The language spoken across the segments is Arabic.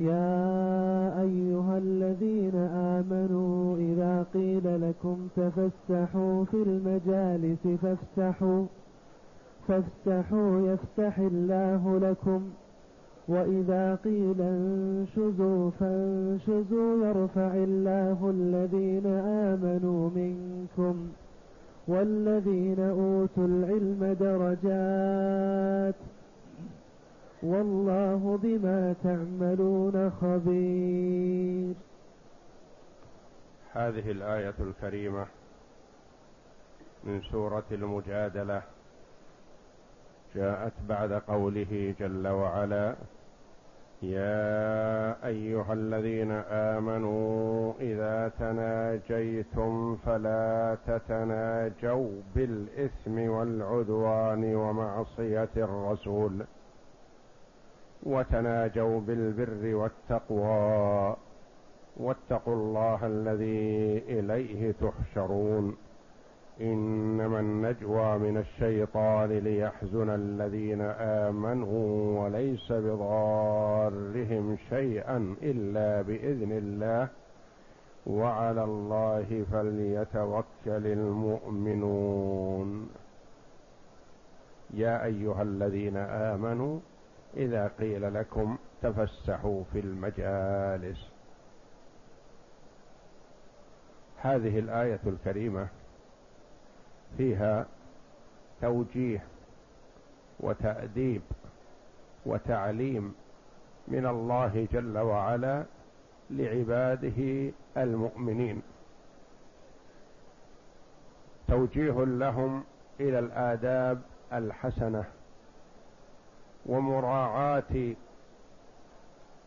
يا أيها الذين آمنوا إذا قيل لكم تفسحوا في المجالس فافسحوا فافسحوا يفسح الله لكم وإذا قيل انشزوا فانشزوا يرفع الله الذين آمنوا منكم والذين أوتوا العلم درجات والله بما تعملون خبير. هذه الآية الكريمة من سورة المجادلة. جاءت بعد قوله جل وعلا يا أيها الذين آمنوا إذا تناجيتم فلا تتناجوا بالإثم والعدوان ومعصية الرسول. وتناجوا بالبر والتقوى واتقوا الله الذي إليه تحشرون. إنما النجوى من الشيطان ليحزن الذين آمنوا وليس بضارهم شيئا إلا بإذن الله. وعلى الله فليتوكل المؤمنون. يا أيها الذين آمنوا إذا قيل لكم تفسحوا في المجالس. هذه الآية الكريمة فيها توجيه وتأديب وتعليم من الله جل وعلا لعباده المؤمنين. توجيه لهم إلى الآداب الحسنة ومراعاة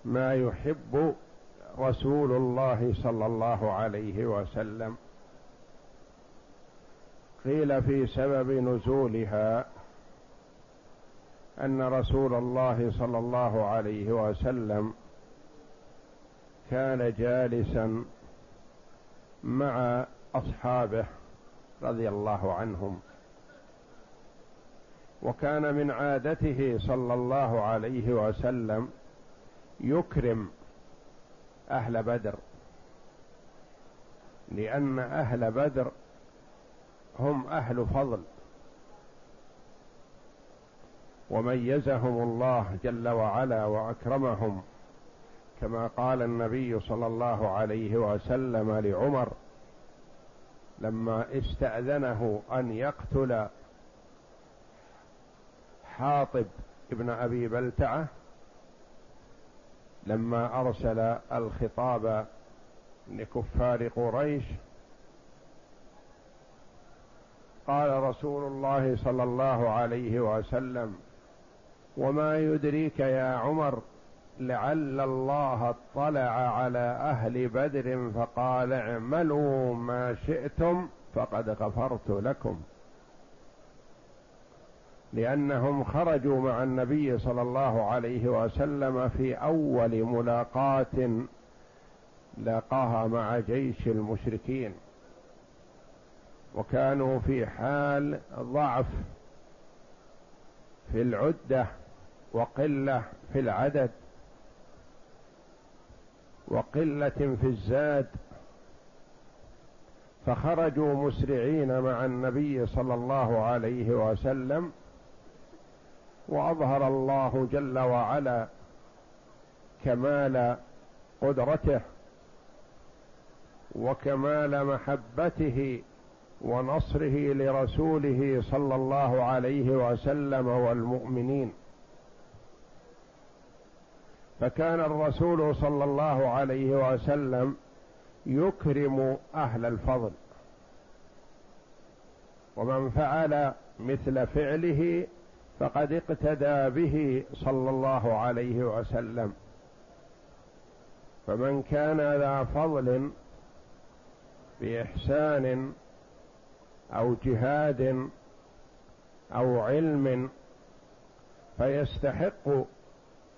ما يحب رسول الله صلى الله عليه وسلم. قيل في سبب نزولها أن رسول الله صلى الله عليه وسلم كان جالسا مع أصحابه رضي الله عنهم. وكان من عادته صلى الله عليه وسلم يكرم أهل بدر لأن أهل بدر هم أهل فضل. وميزهم الله جل وعلا وأكرمهم كما قال النبي صلى الله عليه وسلم لعمر لما استأذنه أن يقتل حاطب ابن أبي بلتعة لما أرسل الخطاب لكفار قريش قال رسول الله صلى الله عليه وسلم وما يدريك يا عمر لعل الله اطلع على أهل بدر فقال اعملوا ما شئتم فقد غفرت لكم. لأنهم خرجوا مع النبي صلى الله عليه وسلم في أول ملاقاه لاقاها مع جيش المشركين. وكانوا في حال ضعف في العدة وقلة في العدد وقلة في الزاد. فخرجوا مسرعين مع النبي صلى الله عليه وسلم وأظهر الله جل وعلا كمال قدرته وكمال محبته ونصره لرسوله صلى الله عليه وسلم والمؤمنين. فكان الرسول صلى الله عليه وسلم يكرم أهل الفضل. ومن فعل مثل فعله فقد اقتدى به صلى الله عليه وسلم. فمن كان ذا فضل بإحسان أو جهاد أو علم فيستحق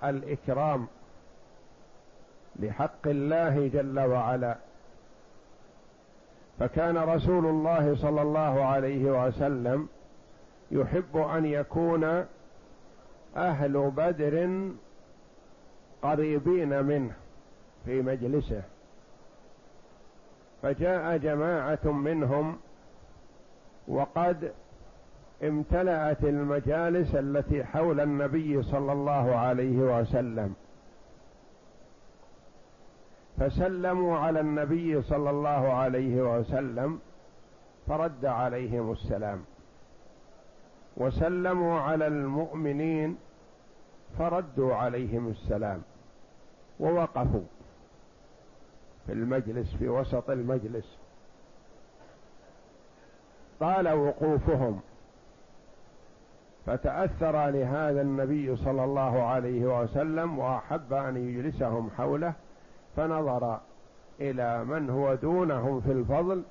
الإكرام لحق الله جل وعلا. فكان رسول الله صلى الله عليه وسلم يحب أن يكون أهل بدر قريبين منه في مجلسه. فجاء جماعة منهم وقد امتلأت المجالس التي حول النبي صلى الله عليه وسلم. فسلموا على النبي صلى الله عليه وسلم فرد عليهم السلام. وسلموا على المؤمنين فردوا عليهم السلام ووقفوا في المجلس في وسط المجلس. طال وقوفهم. فتأثر لهذا النبي صلى الله عليه وسلم وأحب أن يجلسهم حوله فنظر إلى من هو دونهم في الفضل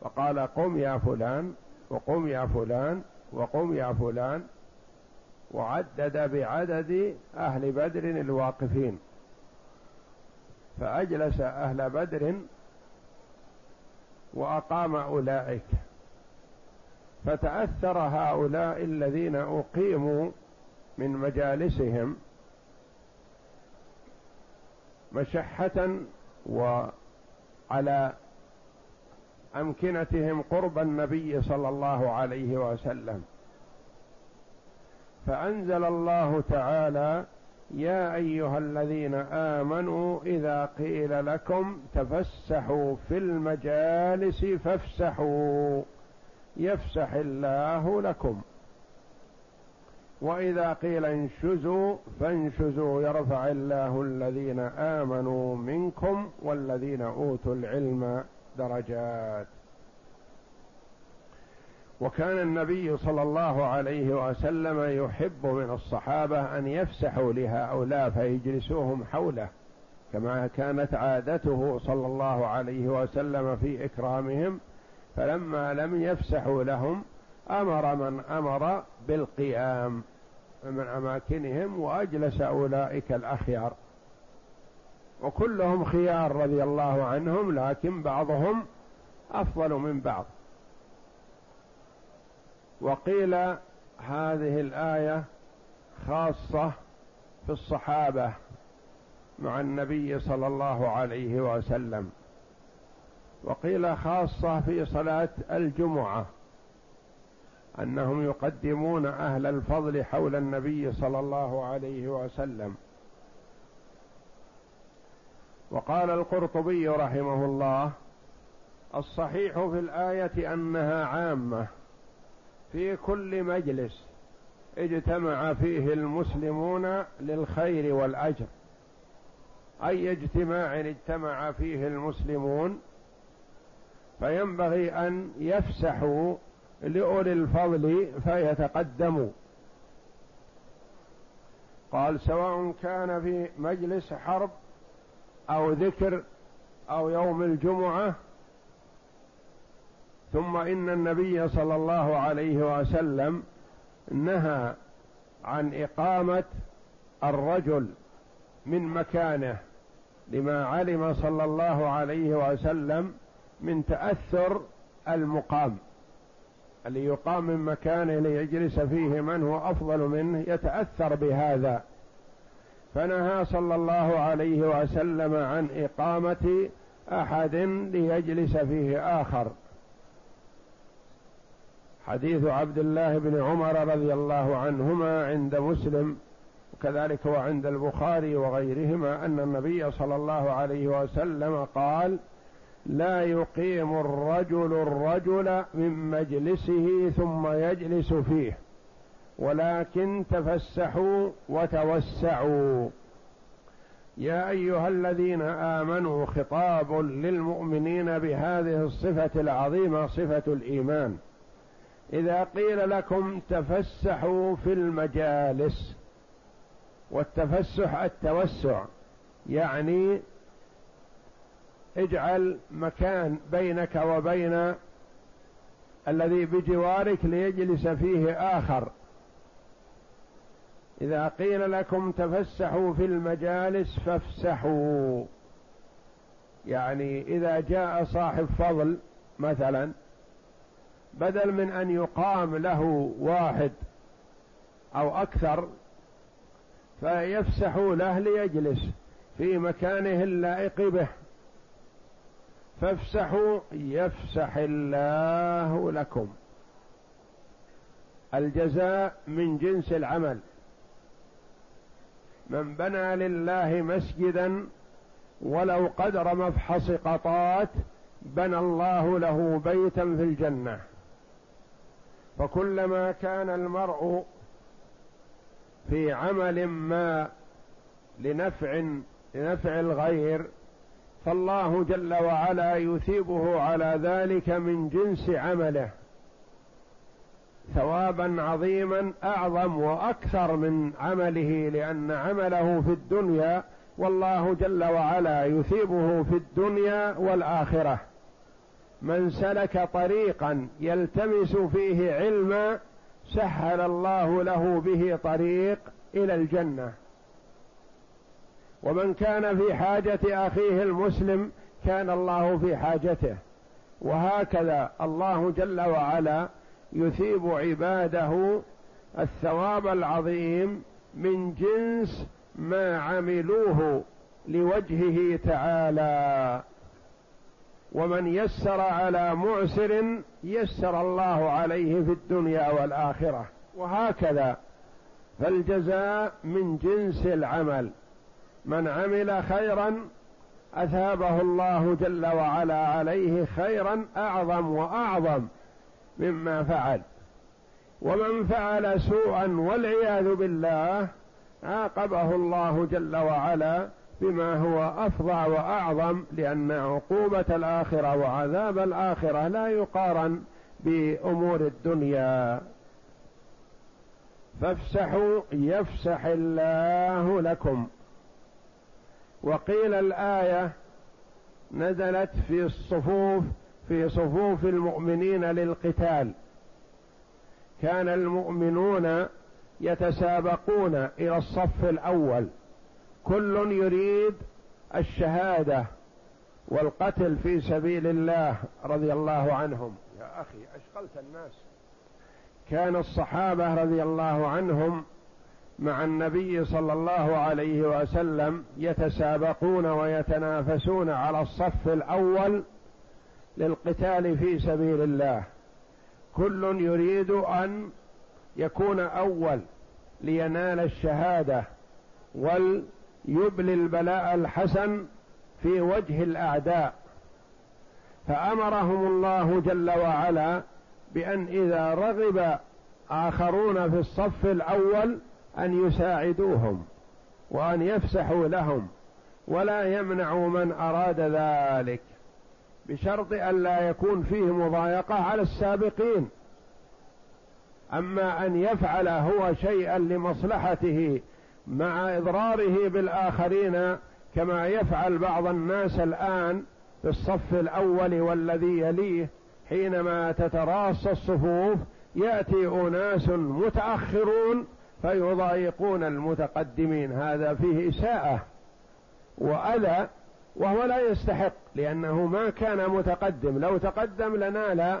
وقال قم يا فلان وقم يا فلان وقم يا فلان. وعدد بعدد أهل بدر الواقفين. فأجلس أهل بدر وأقام أولئك. فتأثر هؤلاء الذين أقيموا من مجالسهم مشحة وعلى أمكنتهم قرب النبي صلى الله عليه وسلم. فأنزل الله تعالى يا أيها الذين آمنوا إذا قيل لكم تفسحوا في المجالس فافسحوا يفسح الله لكم. وإذا قيل انشزوا فانشزوا يرفع الله الذين آمنوا منكم والذين أوتوا العلم. درجات. وكان النبي صلى الله عليه وسلم يحب من الصحابة أن يفسحوا لهؤلاء فيجلسوهم حوله كما كانت عادته صلى الله عليه وسلم في إكرامهم. فلما لم يفسحوا لهم أمر من أمر بالقيام من أماكنهم وأجلس أولئك الأخيار. وكلهم خيار رضي الله عنهم لكن بعضهم أفضل من بعض. وقيل هذه الآية خاصة في الصحابة مع النبي صلى الله عليه وسلم. وقيل خاصة في صلاة الجمعة أنهم يقدمون أهل الفضل حول النبي صلى الله عليه وسلم. وقال القرطبي رحمه الله الصحيح في الآية أنها عامة في كل مجلس اجتمع فيه المسلمون للخير والأجر. أي اجتماع اجتمع فيه المسلمون فينبغي أن يفسحوا لأولي الفضل فيتقدموا. قال سواء كان في مجلس حرب أو ذكر أو يوم الجمعة ثم إن النبي صلى الله عليه وسلم نهى عن إقامة الرجل من مكانه لما علم صلى الله عليه وسلم من تأثر المقام اللي يقام من مكانه ليجلس فيه من هو أفضل منه يتأثر بهذا. فنهى صلى الله عليه وسلم عن إقامة أحد ليجلس فيه آخر. حديث عبد الله بن عمر رضي الله عنهما عند مسلم وكذلك وعند البخاري وغيرهما أن النبي صلى الله عليه وسلم قال لا يقيم الرجل الرجل من مجلسه ثم يجلس فيه. ولكن تفسحوا وتوسعوا. يا أيها الذين آمنوا خطاب للمؤمنين بهذه الصفة العظيمة صفة الإيمان. إذا قيل لكم تفسحوا في المجالس والتفسح التوسع يعني اجعل مكان بينك وبين الذي بجوارك ليجلس فيه آخر. إذا قيل لكم تفسحوا في المجالس فافسحوا. يعني إذا جاء صاحب فضل مثلا بدل من أن يقام له واحد أو أكثر فيفسحوا له ليجلس في مكانه اللائق به. فافسحوا يفسح الله لكم. الجزاء من جنس العمل. من بنى لله مسجدا ولو قدر مفحص قطات بنى الله له بيتا في الجنة. فكلما كان المرء في عمل ما لنفع لنفع الغير فالله جل وعلا يثيبه على ذلك من جنس عمله. ثوابا عظيما أعظم وأكثر من عمله لأن عمله في الدنيا والله جل وعلا يثيبه في الدنيا والآخرة. من سلك طريقا يلتمس فيه علما سهل الله له به طريق إلى الجنة. ومن كان في حاجة أخيه المسلم كان الله في حاجته. وهكذا الله جل وعلا يثيب عباده الثواب العظيم من جنس ما عملوه لوجهه تعالى. ومن يسر على معسر يسر الله عليه في الدنيا والآخرة. وهكذا فالجزاء من جنس العمل. من عمل خيرا أثابه الله جل وعلا عليه خيرا أعظم وأعظم. مما فعل. ومن فعل سوءا والعياذ بالله عاقبه الله جل وعلا بما هو أفظع وأعظم لأن عقوبة الآخرة وعذاب الآخرة لا يقارن بأمور الدنيا. فافسحوا يفسح الله لكم. وقيل الآية نزلت في الصفوف في صفوف المؤمنين للقتال. كان المؤمنون يتسابقون إلى الصف الأول. كل يريد الشهادة والقتل في سبيل الله رضي الله عنهم. يا أخي أشغلت الناس. كان الصحابة رضي الله عنهم مع النبي صلى الله عليه وسلم يتسابقون ويتنافسون على الصف الأول للقتال في سبيل الله. كل يريد أن يكون أول لينال الشهادة وليبلي البلاء الحسن في وجه الأعداء. فأمرهم الله جل وعلا بأن إذا رغب آخرون في الصف الأول أن يساعدوهم وأن يفسحوا لهم ولا يمنعوا من أراد ذلك. بشرط أن لا يكون فيه مضايقة على السابقين. أما أن يفعل هو شيئا لمصلحته مع إضراره بالآخرين كما يفعل بعض الناس الآن في الصف الأول والذي يليه حينما تتراص الصفوف يأتي أناس متأخرون فيضايقون المتقدمين. هذا فيه إساءة وأذى وهو لا يستحق لأنه ما كان متقدم. لو تقدم لنال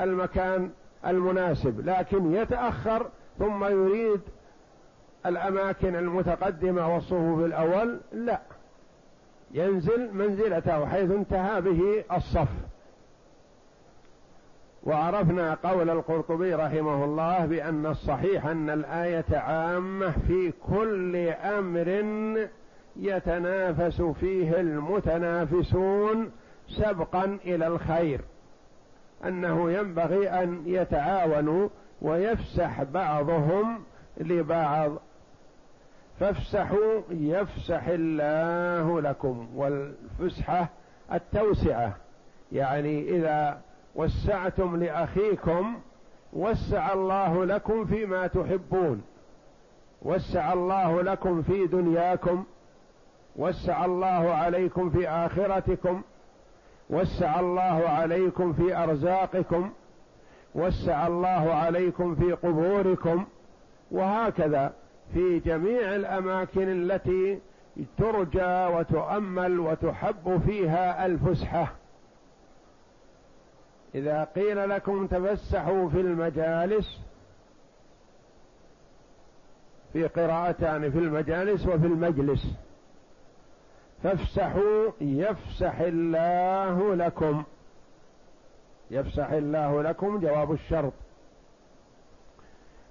المكان المناسب لكن يتأخر ثم يريد الأماكن المتقدمة والصفوف الأول لا. ينزل منزلته حيث انتهى به الصف. وعرفنا قول القرطبي رحمه الله بأن الصحيح أن الآية عامة في كل أمر يتنافس فيه المتنافسون سبقا إلى الخير. أنه ينبغي أن يتعاونوا ويفسح بعضهم لبعض. فافسحوا يفسح الله لكم والفسحة التوسعة. يعني إذا وسعتم لأخيكم وسع الله لكم فيما تحبون. وسع الله لكم في دنياكم وسع الله عليكم في آخرتكم وسع الله عليكم في أرزاقكم وسع الله عليكم في قبوركم وهكذا في جميع الأماكن التي ترجى وتؤمل وتحب فيها الفسحة. إذا قيل لكم تفسحوا في المجالس في قراءتان في المجالس وفي المجلس فافسحوا يفسح الله لكم. يفسح الله لكم جواب الشرط.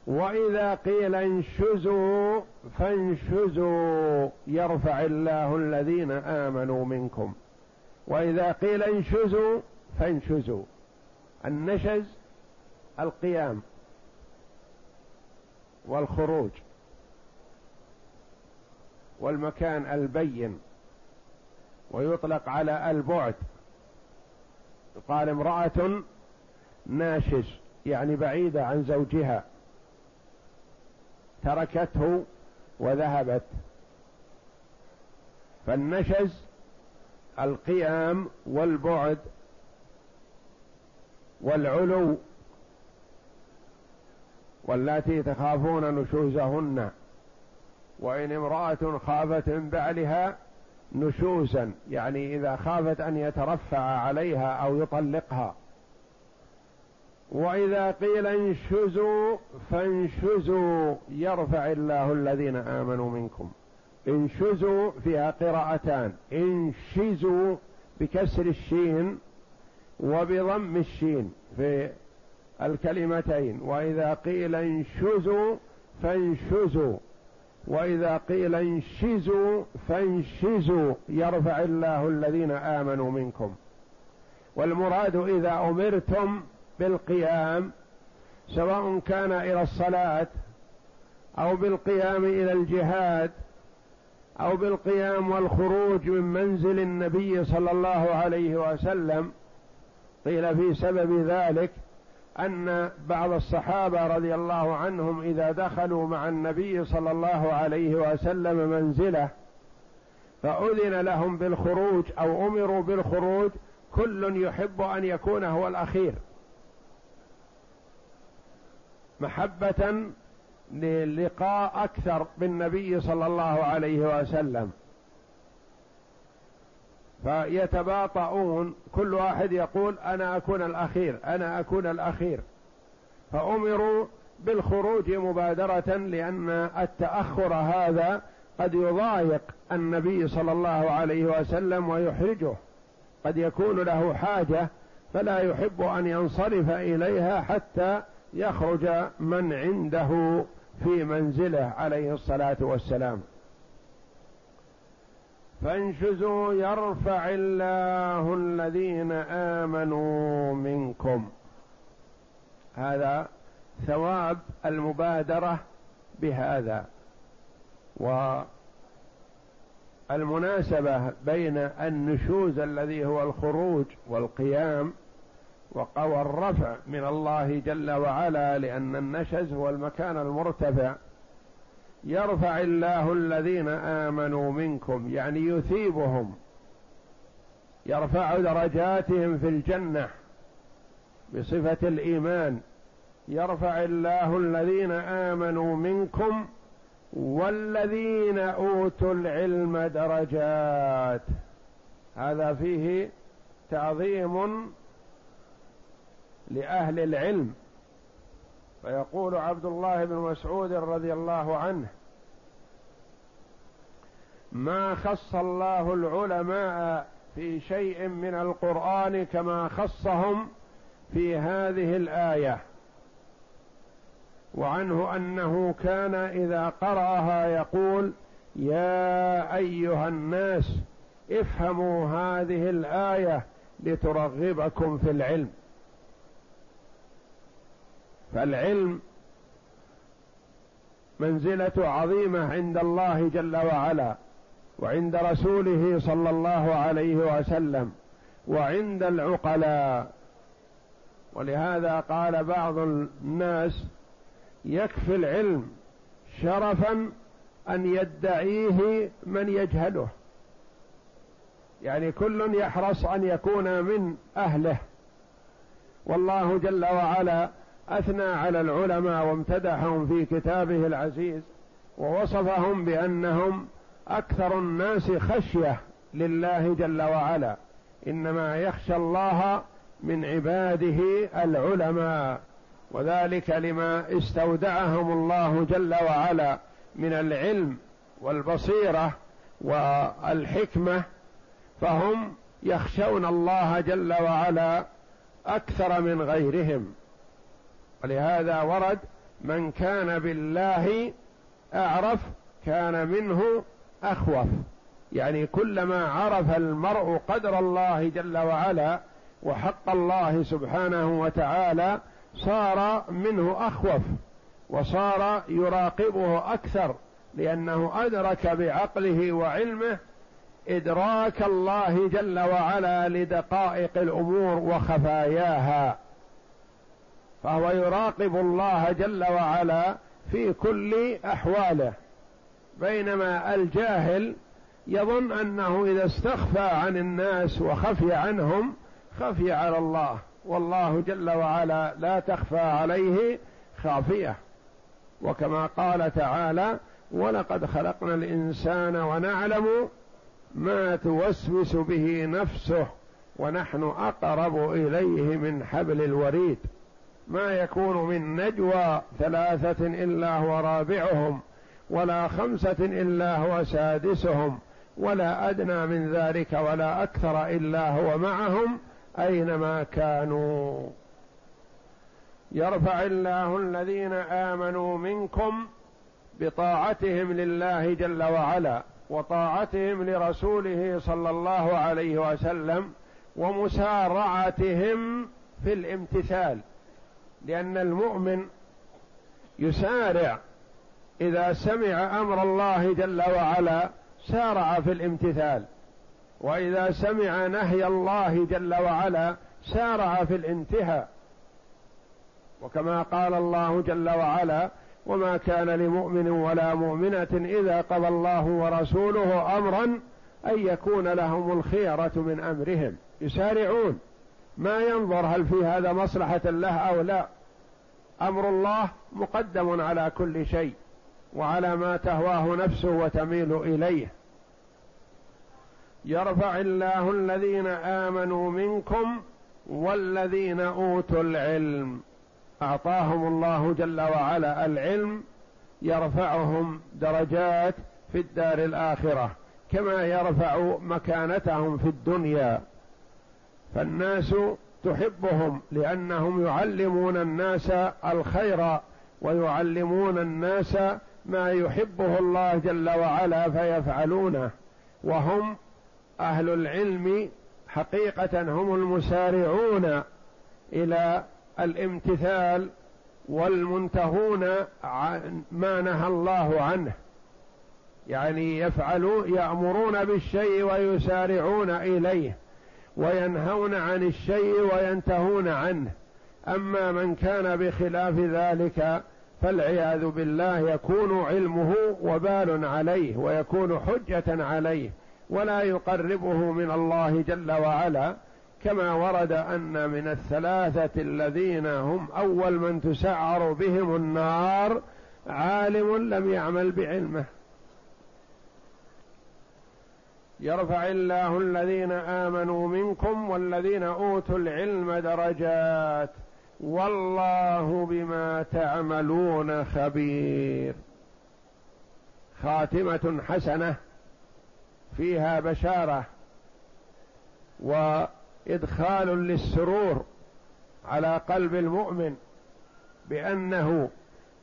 وإذا قيل انشزوا فانشزوا يرفع الله الذين آمنوا منكم. وإذا قيل انشزوا فانشزوا. النشز القيام والخروج. والمكان البين. ويطلق على البعد. قال امرأة ناشز يعني بعيدة عن زوجها. تركته وذهبت. فالنشز القيام والبعد والعلو واللاتي تخافون نشوزهن. وإن امرأة خافت من بعلها نشوزا يعني إذا خافت أن يترفع عليها أو يطلقها. وإذا قيل انشزوا فانشزوا يرفع الله الذين آمنوا منكم. انشزوا فيها قراءتان. انشزوا بكسر الشين وبضم الشين في الكلمتين. وإذا قيل انشزوا فانشزوا. وإذا قيل انشزوا فانشزوا يرفع الله الذين آمنوا منكم. والمراد إذا أمرتم بالقيام سواء كان إلى الصلاة أو بالقيام إلى الجهاد أو بالقيام والخروج من منزل النبي صلى الله عليه وسلم قيل في سبب ذلك أن بعض الصحابة رضي الله عنهم إذا دخلوا مع النبي صلى الله عليه وسلم منزلة فأذن لهم بالخروج أو أمروا بالخروج كل يحب أن يكون هو الأخير. محبة للقاء أكثر بالنبي صلى الله عليه وسلم. فيتباطؤون. كل واحد يقول أنا أكون الأخير أنا أكون الأخير. فأمروا بالخروج مبادرة لأن التأخر هذا قد يضايق النبي صلى الله عليه وسلم ويحرجه. قد يكون له حاجة فلا يحب أن ينصرف إليها حتى يخرج من عنده في منزله عليه الصلاة والسلام. فانشزوا يرفع الله الذين آمنوا منكم. هذا ثواب المبادرة بهذا. والمناسبة بين النشوز الذي هو الخروج والقيام وقوى الرفع من الله جل وعلا لأن النشز هو المكان المرتفع يرفع الله الذين آمنوا منكم يعني يثيبهم يرفع درجاتهم في الجنة بصفة الإيمان. يرفع الله الذين آمنوا منكم والذين أوتوا العلم درجات. هذا فيه تعظيم لأهل العلم. فيقول عبد الله بن مسعود رضي الله عنه ما خص الله العلماء في شيء من القرآن كما خصهم في هذه الآية وعنه أنه كان إذا قرأها يقول يا أيها الناس افهموا هذه الآية لترغبكم في العلم. فالعلم منزلة عظيمة عند الله جل وعلا وعند رسوله صلى الله عليه وسلم وعند العقلاء. ولهذا قال بعض الناس يكفي العلم شرفا أن يدعيه من يجهله. يعني كل يحرص أن يكون من أهله. والله جل وعلا أثنى على العلماء وامتدحهم في كتابه العزيز ووصفهم بأنهم أكثر الناس خشية لله جل وعلا. إنما يخشى الله من عباده العلماء وذلك لما استودعهم الله جل وعلا من العلم والبصيرة والحكمة. فهم يخشون الله جل وعلا أكثر من غيرهم. ولهذا ورد من كان بالله أعرف كان منه أخوف. يعني كلما عرف المرء قدر الله جل وعلا وحق الله سبحانه وتعالى صار منه أخوف وصار يراقبه أكثر لأنه أدرك بعقله وعلمه إدراك الله جل وعلا لدقائق الأمور وخفاياها. فهو يراقب الله جل وعلا في كل أحواله. بينما الجاهل يظن أنه إذا استخفى عن الناس وخفي عنهم خفي على الله والله جل وعلا لا تخفى عليه خافية. وكما قال تعالى ولقد خلقنا الإنسان ونعلم ما توسوس به نفسه ونحن أقرب إليه من حبل الوريد ما يكون من نجوى ثلاثة إلا هو رابعهم ولا خمسة إلا هو سادسهم ولا أدنى من ذلك ولا أكثر إلا هو معهم أينما كانوا. يرفع الله الذين آمنوا منكم بطاعتهم لله جل وعلا وطاعتهم لرسوله صلى الله عليه وسلم ومسارعتهم في الامتثال. لأن المؤمن يسارع إذا سمع أمر الله جل وعلا سارع في الامتثال. وإذا سمع نهي الله جل وعلا سارع في الانتهاء. وكما قال الله جل وعلا وما كان لمؤمن ولا مؤمنة إذا قضى الله ورسوله أمرا أن يكون لهم الخيرة من أمرهم. يسارعون. ما ينظر هل في هذا مصلحة له أو لا. أمر الله مقدم على كل شيء وعلى ما تهواه نفسه وتميل إليه. يرفع الله الذين آمنوا منكم والذين أوتوا العلم. أعطاهم الله جل وعلا العلم يرفعهم درجات في الدار الآخرة كما يرفع مكانتهم في الدنيا. فالناس تحبهم لأنهم يعلمون الناس الخير ويعلمون الناس ما يحبه الله جل وعلا فيفعلونه. وهم أهل العلم حقيقة هم المسارعون إلى الامتثال والمنتهون عن ما نهى الله عنه. يعني يفعلون يأمرون بالشيء ويسارعون إليه. وينهون عن الشيء وينتهون عنه. أما من كان بخلاف ذلك فالعياذ بالله يكون علمه وبال عليه ويكون حجة عليه ولا يقربه من الله جل وعلا كما ورد أن من الثلاثة الذين هم أول من تسعر بهم النار عالم لم يعمل بعلمه. يرفع الله الذين آمنوا منكم والذين أوتوا العلم درجات والله بما تعملون خبير. خاتمة حسنة فيها بشارة وإدخال للسرور على قلب المؤمن بأنه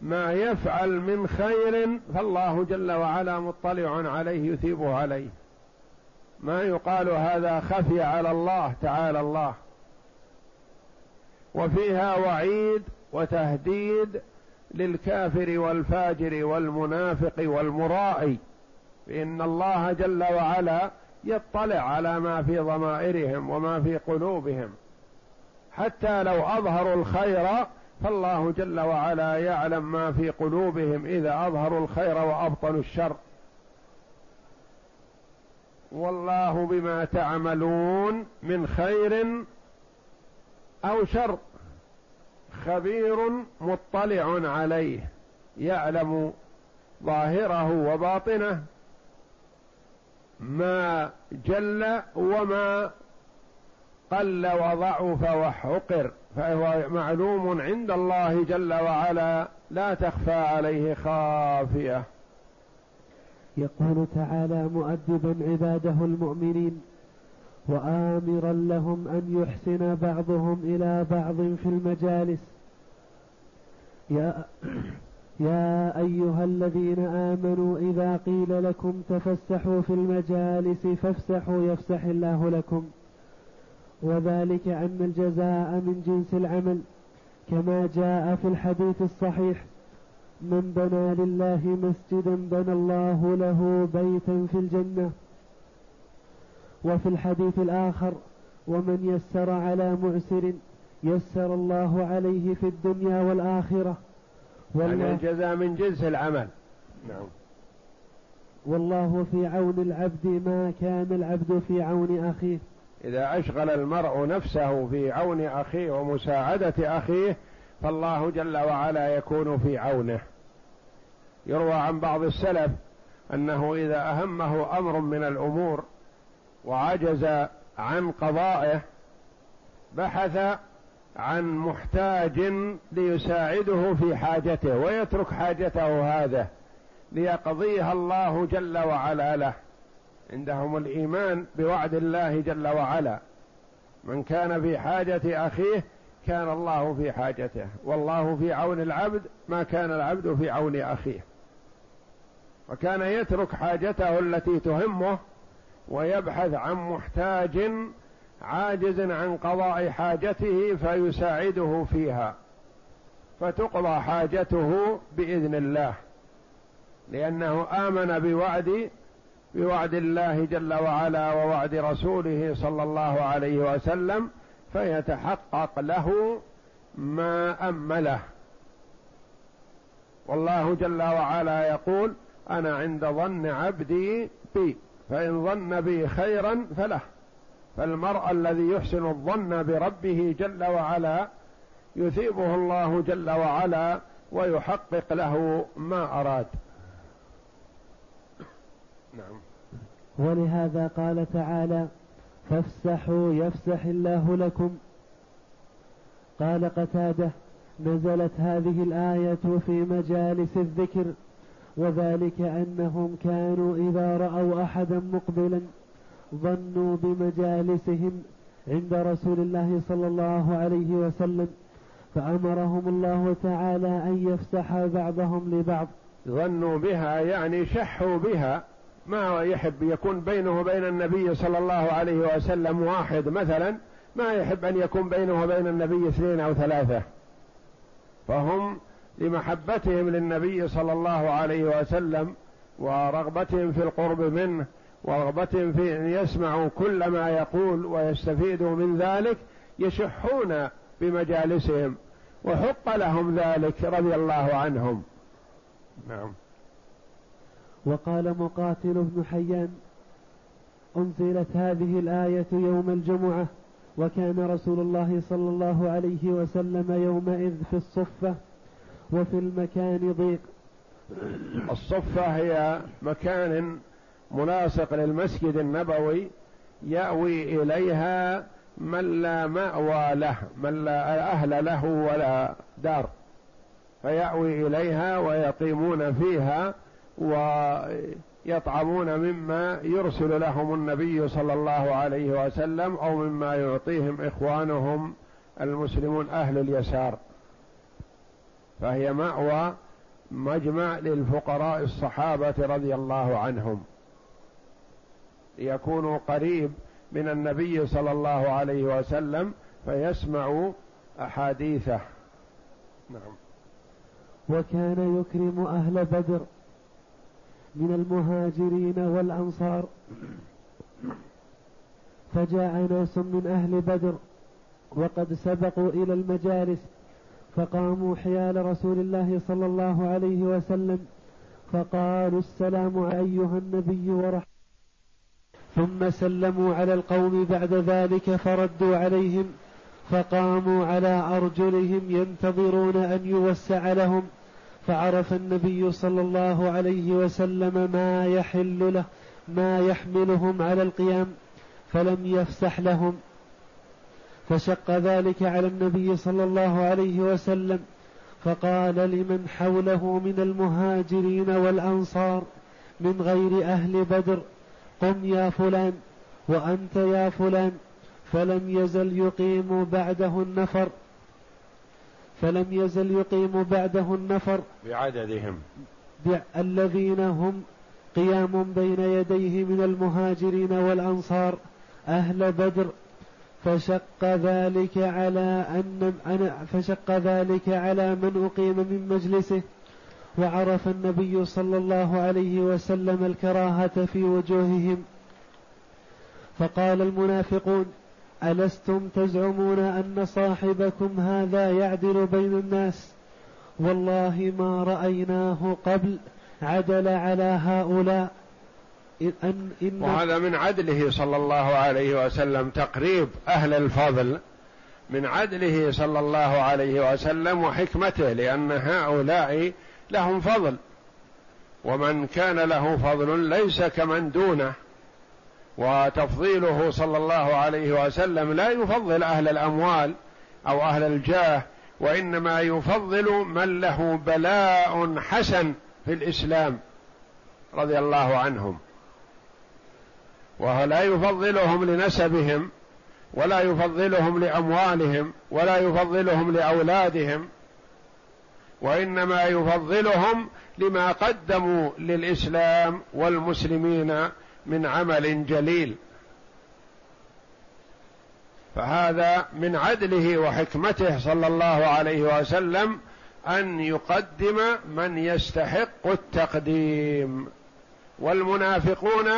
ما يفعل من خير فالله جل وعلا مطلع عليه يثيبه عليه. ما يقال هذا خفي على الله تعالى الله. وفيها وعيد وتهديد للكافر والفاجر والمنافق والمرائي فإن الله جل وعلا يطلع على ما في ضمائرهم وما في قلوبهم. حتى لو أظهروا الخير فالله جل وعلا يعلم ما في قلوبهم إذا أظهروا الخير وأبطلوا الشر. والله بما تعملون من خير أو شر خبير مطلع عليه يعلم ظاهره وباطنه ما جل وما قل وضعف وحقر فهو معلوم عند الله جل وعلا لا تخفى عليه خافية. يقول تعالى مؤدبا عباده المؤمنين وآمرا لهم أن يحسن بعضهم إلى بعض في المجالس. يا يا أيها الذين آمنوا إذا قيل لكم تفسحوا في المجالس فافسحوا يفسح الله لكم. وذلك أن الجزاء من جنس العمل كما جاء في الحديث الصحيح من بنى لله مسجدا بنى الله له بيتا في الجنة وفي الحديث الآخر ومن يسر على معسر يسر الله عليه في الدنيا والآخرة. يعني الجزاء من جنس العمل. نعم. والله في عون العبد ما كان العبد في عون أخيه. إذا أشغل المرء نفسه في عون أخيه ومساعدة أخيه فالله جل وعلا يكون في عونه. يروى عن بعض السلف أنه إذا أهمه أمر من الأمور وعجز عن قضائه بحث عن محتاج ليساعده في حاجته ويترك حاجته هذا ليقضيها الله جل وعلا له. عندهم الإيمان بوعد الله جل وعلا. من كان في حاجة أخيه كان الله في حاجته والله في عون العبد ما كان العبد في عون أخيه. وكان يترك حاجته التي تهمه ويبحث عن محتاج عاجز عن قضاء حاجته فيساعده فيها. فتقضى حاجته بإذن الله لأنه آمن بوعد بوعد الله جل وعلا ووعد رسوله صلى الله عليه وسلم فيتحقق له ما أمله. والله جل وعلا يقول أنا عند ظن عبدي بي فإن ظن بي خيرا فله. فالمرء الذي يحسن الظن بربه جل وعلا يثيبه الله جل وعلا ويحقق له ما أراد. نعم. ولهذا قال تعالى فافسحوا يفسح الله لكم. قال قتادة نزلت هذه الآية في مجالس الذكر وذلك أنهم كانوا إذا رأوا أحدا مقبلا ظنوا بمجالسهم عند رسول الله صلى الله عليه وسلم فأمرهم الله تعالى أن يفسح بعضهم لبعض. ظنوا بها يعني شحوا بها. ما يحب يكون بينه وبين النبي صلى الله عليه وسلم واحد مثلا؟ ما يحب أن يكون بينه وبين النبي اثنين أو ثلاثة. فهم لمحبتهم للنبي صلى الله عليه وسلم ورغبتهم في القرب منه ورغبة في أن يسمعوا كل ما يقول ويستفيدوا من ذلك يشحون بمجالسهم وحق لهم ذلك رضي الله عنهم. نعم. وقال مقاتل بن حيان أنزلت هذه الآية يوم الجمعة وكان رسول الله صلى الله عليه وسلم يومئذ في الصفة وفي المكان ضيق. الصفة هي مكان ملاصق للمسجد النبوي يأوي إليها من لا مأوى له من لا أهل له ولا دار فيأوي إليها ويقيمون فيها ويطعمون مما يرسل لهم النبي صلى الله عليه وسلم أو مما يعطيهم إخوانهم المسلمون أهل اليسار. فهي مأوى مجمع للفقراء الصحابة رضي الله عنهم. ليكونوا قريب من النبي صلى الله عليه وسلم فيسمعوا أحاديثه. نعم. وكان يكرم أهل بدر من المهاجرين والأنصار. فجاء ناس من أهل بدر وقد سبقوا إلى المجالس فقاموا حيال رسول الله صلى الله عليه وسلم فقالوا السلام أيها النبي ورحمة ثم سلموا على القوم بعد ذلك فردوا عليهم فقاموا على أرجلهم ينتظرون أن يوسع لهم. فعرف النبي صلى الله عليه وسلم ما يحل له ما يحملهم على القيام فلم يفسح لهم. فشق ذلك على النبي صلى الله عليه وسلم فقال لمن حوله من المهاجرين والأنصار من غير أهل بدر قم يا فلان وأنت يا فلان فلم يزل يقيم بعده النفر. فلم يزل يقيم بعده النفر بعددهم. الذين هم قيام بين يديه من المهاجرين والأنصار أهل بدر. فشق ذلك على أن فشق ذلك على من أقيم من مجلسه. وعرف النبي صلى الله عليه وسلم الكراهة في وجوههم. فقال المنافقون ألستم تزعمون أن صاحبكم هذا يعدل بين الناس؟ والله ما رأيناه قبل عدل على هؤلاء. إن إن وهذا من عدله صلى الله عليه وسلم تقريب أهل الفضل. من عدله صلى الله عليه وسلم وحكمته لأن هؤلاء لهم فضل. ومن كان له فضل ليس كمن دونه. وتفضيله صلى الله عليه وسلم لا يفضل أهل الأموال أو أهل الجاه وإنما يفضل من له بلاء حسن في الإسلام رضي الله عنهم. وهو لا يفضلهم لنسبهم ولا يفضلهم لأموالهم ولا يفضلهم لأولادهم وإنما يفضلهم لما قدموا للإسلام والمسلمين من عمل جليل. فهذا من عدله وحكمته صلى الله عليه وسلم أن يقدم من يستحق التقديم. والمنافقون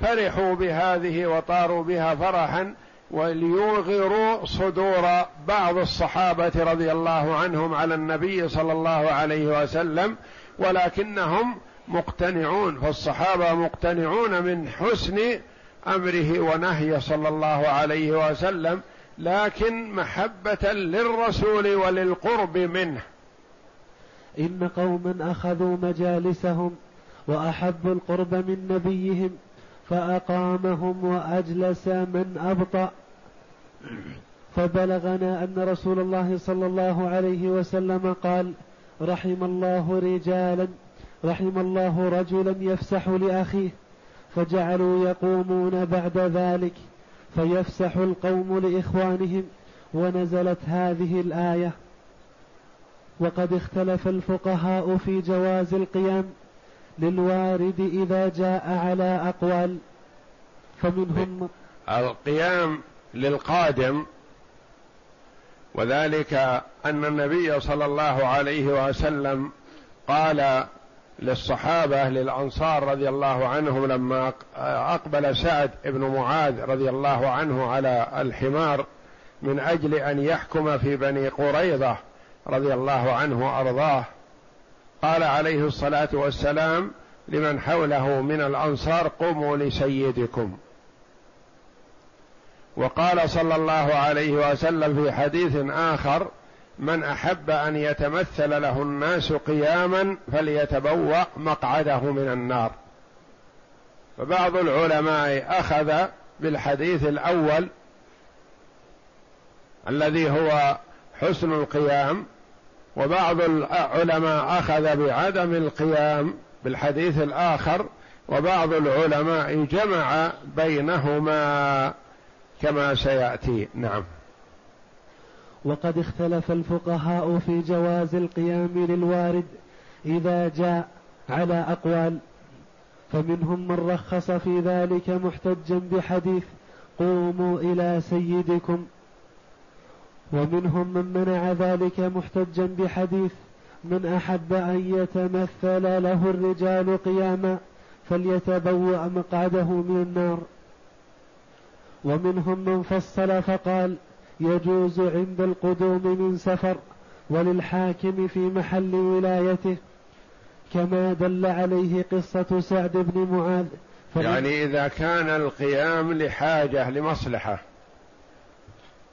فرحوا بهذه وطاروا بها فرحا وليوغروا صدور بعض الصحابة رضي الله عنهم على النبي صلى الله عليه وسلم ولكنهم مقتنعون فالصحابة مقتنعون من حسن أمره ونهيه صلى الله عليه وسلم لكن محبة للرسول وللقرب منه. إن قوما أخذوا مجالسهم وأحبوا القرب من نبيهم فأقامهم وأجلس من أبطأ. فبلغنا أن رسول الله صلى الله عليه وسلم قال رحم الله رجالا رحم الله رجلا يفسح لأخيه فجعلوا يقومون بعد ذلك فيفسح القوم لإخوانهم ونزلت هذه الآية وقد اختلف الفقهاء في جواز القيام للوارد إذا جاء على أقوال فمنهم القيام للقادم وذلك أن النبي صلى الله عليه وسلم قال للصحابة للأنصار رضي الله عنهم لما أقبل سعد بن معاذ رضي الله عنه على الحمار من أجل أن يحكم في بني قريظة رضي الله عنه وأرضاه. قال عليه الصلاة والسلام لمن حوله من الأنصار قوموا لسيدكم. وقال صلى الله عليه وسلم في حديث آخر من أحب أن يتمثل له الناس قياما فليتبوأ مقعده من النار. فبعض العلماء أخذ بالحديث الأول الذي هو حسن القيام وبعض العلماء أخذ بعدم القيام بالحديث الآخر وبعض العلماء جمع بينهما كما سيأتي. نعم. وقد اختلف الفقهاء في جواز القيام للوارد إذا جاء على أقوال. فمنهم من رخص في ذلك محتجا بحديث قوموا إلى سيدكم ومنهم من منع ذلك محتجا بحديث من أحب أن يتمثل له الرجال قياما فليتبوأ مقعده من النار ومنهم من فصل فقال يجوز عند القدوم من سفر وللحاكم في محل ولايته كما دل عليه قصة سعد بن معاذ. يعني إذا كان القيام لحاجة لمصلحة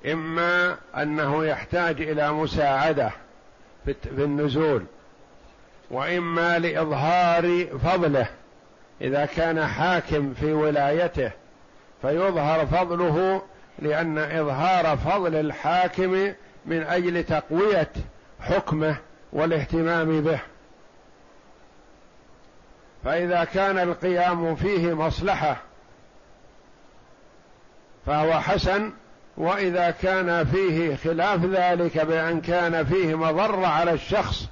إما أنه يحتاج إلى مساعدة في النزول وإما لإظهار فضله. إذا كان حاكم في ولايته فيظهر فضله لأن إظهار فضل الحاكم من أجل تقوية حكمه والاهتمام به. فإذا كان القيام فيه مصلحة فهو حسن وإذا كان فيه خلاف ذلك بأن كان فيه مضرة على الشخص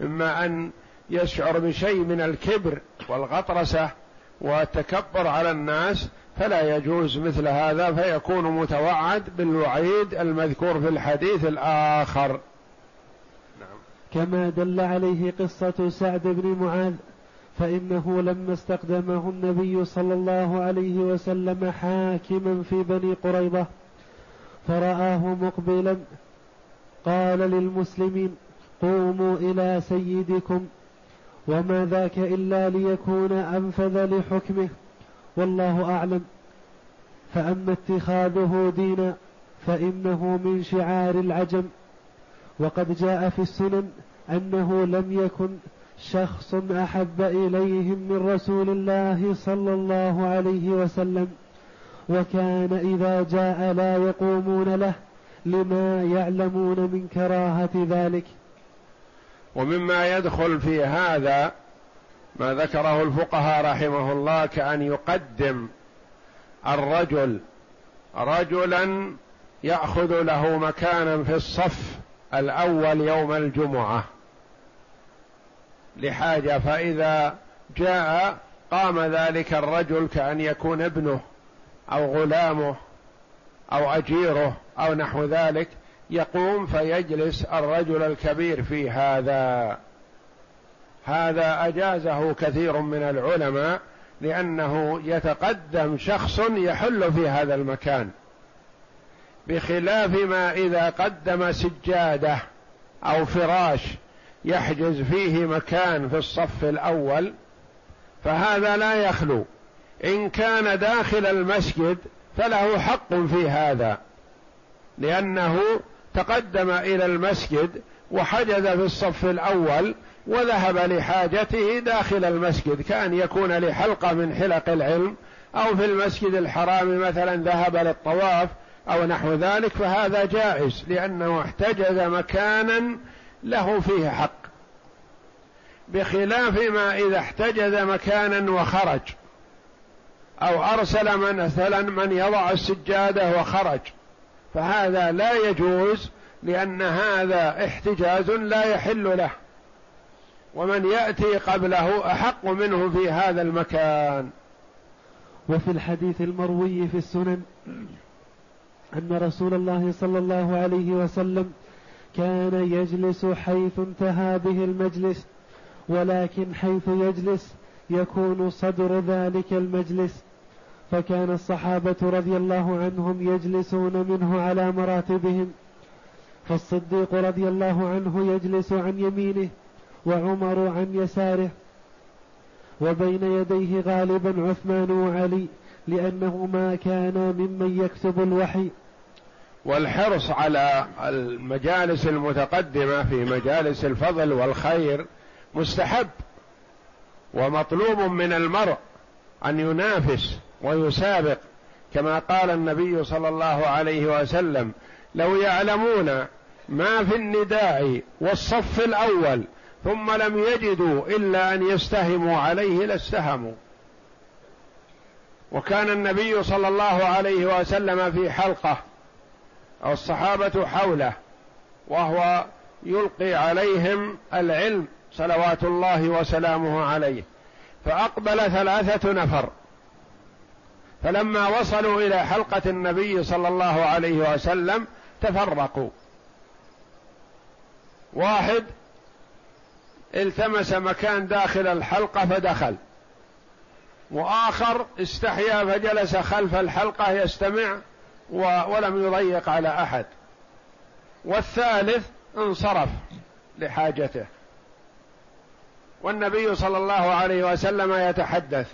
إما أن يشعر بشيء من الكبر والغطرسة والتكبر على الناس فلا يجوز مثل هذا فيكون متوعد بالوعيد المذكور في الحديث الآخر نعم. كما دل عليه قصة سعد بن معاذ فإنه لما استقدمه النبي صلى الله عليه وسلم حاكما في بني قريظة فرآه مقبلا قال للمسلمين قوموا إلى سيدكم وما ذاك إلا ليكون أنفذ لحكمه والله أعلم. فأما اتخاذه دينا فإنه من شعار العجم. وقد جاء في السنن أنه لم يكن شخص أحب إليهم من رسول الله صلى الله عليه وسلم. وكان إذا جاء لا يقومون له لما يعلمون من كراهة ذلك. ومما يدخل في هذا ما ذكره الفقهاء رحمه الله كأن يقدم الرجل رجلا يأخذ له مكانا في الصف الأول يوم الجمعة لحاجة فإذا جاء قام ذلك الرجل كأن يكون ابنه أو غلامه أو أجيره أو نحو ذلك يقوم فيجلس الرجل الكبير في هذا هذا أجازه كثير من العلماء لأنه يتقدم شخص يحل في هذا المكان بخلاف ما إذا قدم سجادة أو فراش يحجز فيه مكان في الصف الأول فهذا لا يخلو. إن كان داخل المسجد فله حق في هذا لأنه تقدم إلى المسجد وحجز في الصف الأول وذهب لحاجته داخل المسجد كأن يكون لحلقة من حلق العلم أو في المسجد الحرام مثلا ذهب للطواف أو نحو ذلك فهذا جائز لأنه احتجز مكانا له فيه حق. بخلاف ما إذا احتجز مكانا وخرج أو أرسل من مثلا من يضع السجادة وخرج فهذا لا يجوز لأن هذا احتجاز لا يحل له. ومن يأتي قبله أحق منه في هذا المكان. وفي الحديث المروي في السنن أن رسول الله صلى الله عليه وسلم كان يجلس حيث انتهى به المجلس ولكن حيث يجلس يكون صدر ذلك المجلس. فكان الصحابة رضي الله عنهم يجلسون منه على مراتبهم فالصديق رضي الله عنه يجلس عن يمينه وعمر عن يساره. وبين يديه غالبا عثمان وعلي لأنه ما كان ممن يكتب الوحي. والحرص على المجالس المتقدمة في مجالس الفضل والخير مستحب ومطلوب من المرء أن ينافس ويسابق كما قال النبي صلى الله عليه وسلم لو يعلمون ما في النداء والصف الأول ثم لم يجدوا إلا أن يستهموا عليه لاستهموا. وكان النبي صلى الله عليه وسلم في حلقة الصحابه حوله وهو يلقي عليهم العلم صلوات الله وسلامه عليه. فأقبل ثلاثة نفر. فلما وصلوا إلى حلقة النبي صلى الله عليه وسلم تفرقوا. واحد التمس مكان داخل الحلقة فدخل. وآخر استحيا فجلس خلف الحلقة يستمع ولم يضيق على أحد. والثالث انصرف لحاجته. والنبي صلى الله عليه وسلم يتحدث.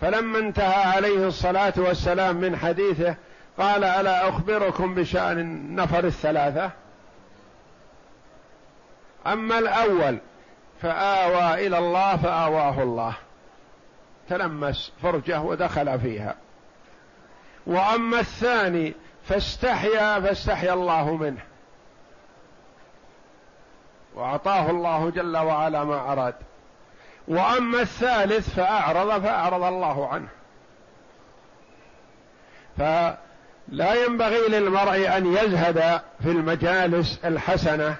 فلما انتهى عليه الصلاة والسلام من حديثه قال ألا أخبركم بشأن النفر الثلاثة؟ أما الأول فآوى إلى الله فآواه الله. تلمس فرجه ودخل فيها. وأما الثاني فاستحيا فاستحيا الله منه. وأعطاه الله جل وعلا ما أراد. وأما الثالث فأعرض فأعرض الله عنه. فلا ينبغي للمرء أن يزهد في المجالس الحسنة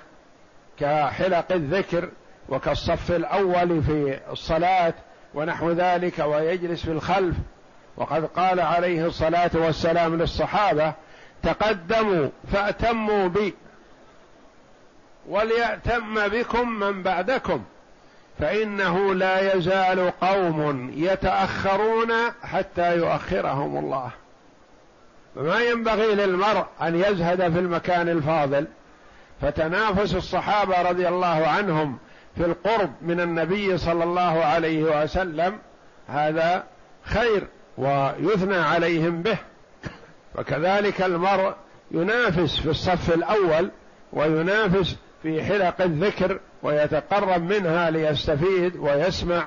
كحلق الذكر وكالصف الأول في الصلاة ونحو ذلك ويجلس في الخلف. وقد قال عليه الصلاة والسلام للصحابة تقدموا فأتموا بي وليأتم بكم من بعدكم فإنه لا يزال قوم يتأخرون حتى يؤخرهم الله. فما ينبغي للمرء أن يزهد في المكان الفاضل فتنافس الصحابة رضي الله عنهم في القرب من النبي صلى الله عليه وسلم هذا خير ويثنى عليهم به. وكذلك المرء ينافس في الصف الأول وينافس في حلق الذكر ويتقرب منها ليستفيد ويسمع.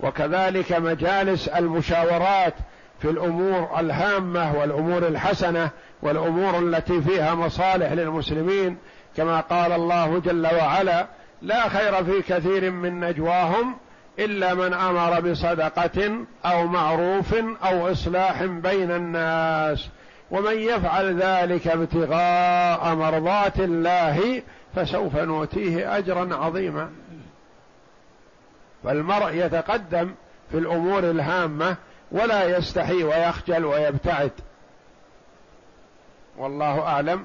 وكذلك مجالس المشاورات في الأمور الهامة والأمور الحسنة والأمور التي فيها مصالح للمسلمين كما قال الله جل وعلا لا خير في كثير من نجواهم إلا من أمر بصدقة أو معروف أو إصلاح بين الناس. ومن يفعل ذلك ابتغاء مرضات الله فسوف نؤتيه أجرا عظيما. فالمرء يتقدم في الأمور الهامة ولا يستحي ويخجل ويبتعد. والله أعلم.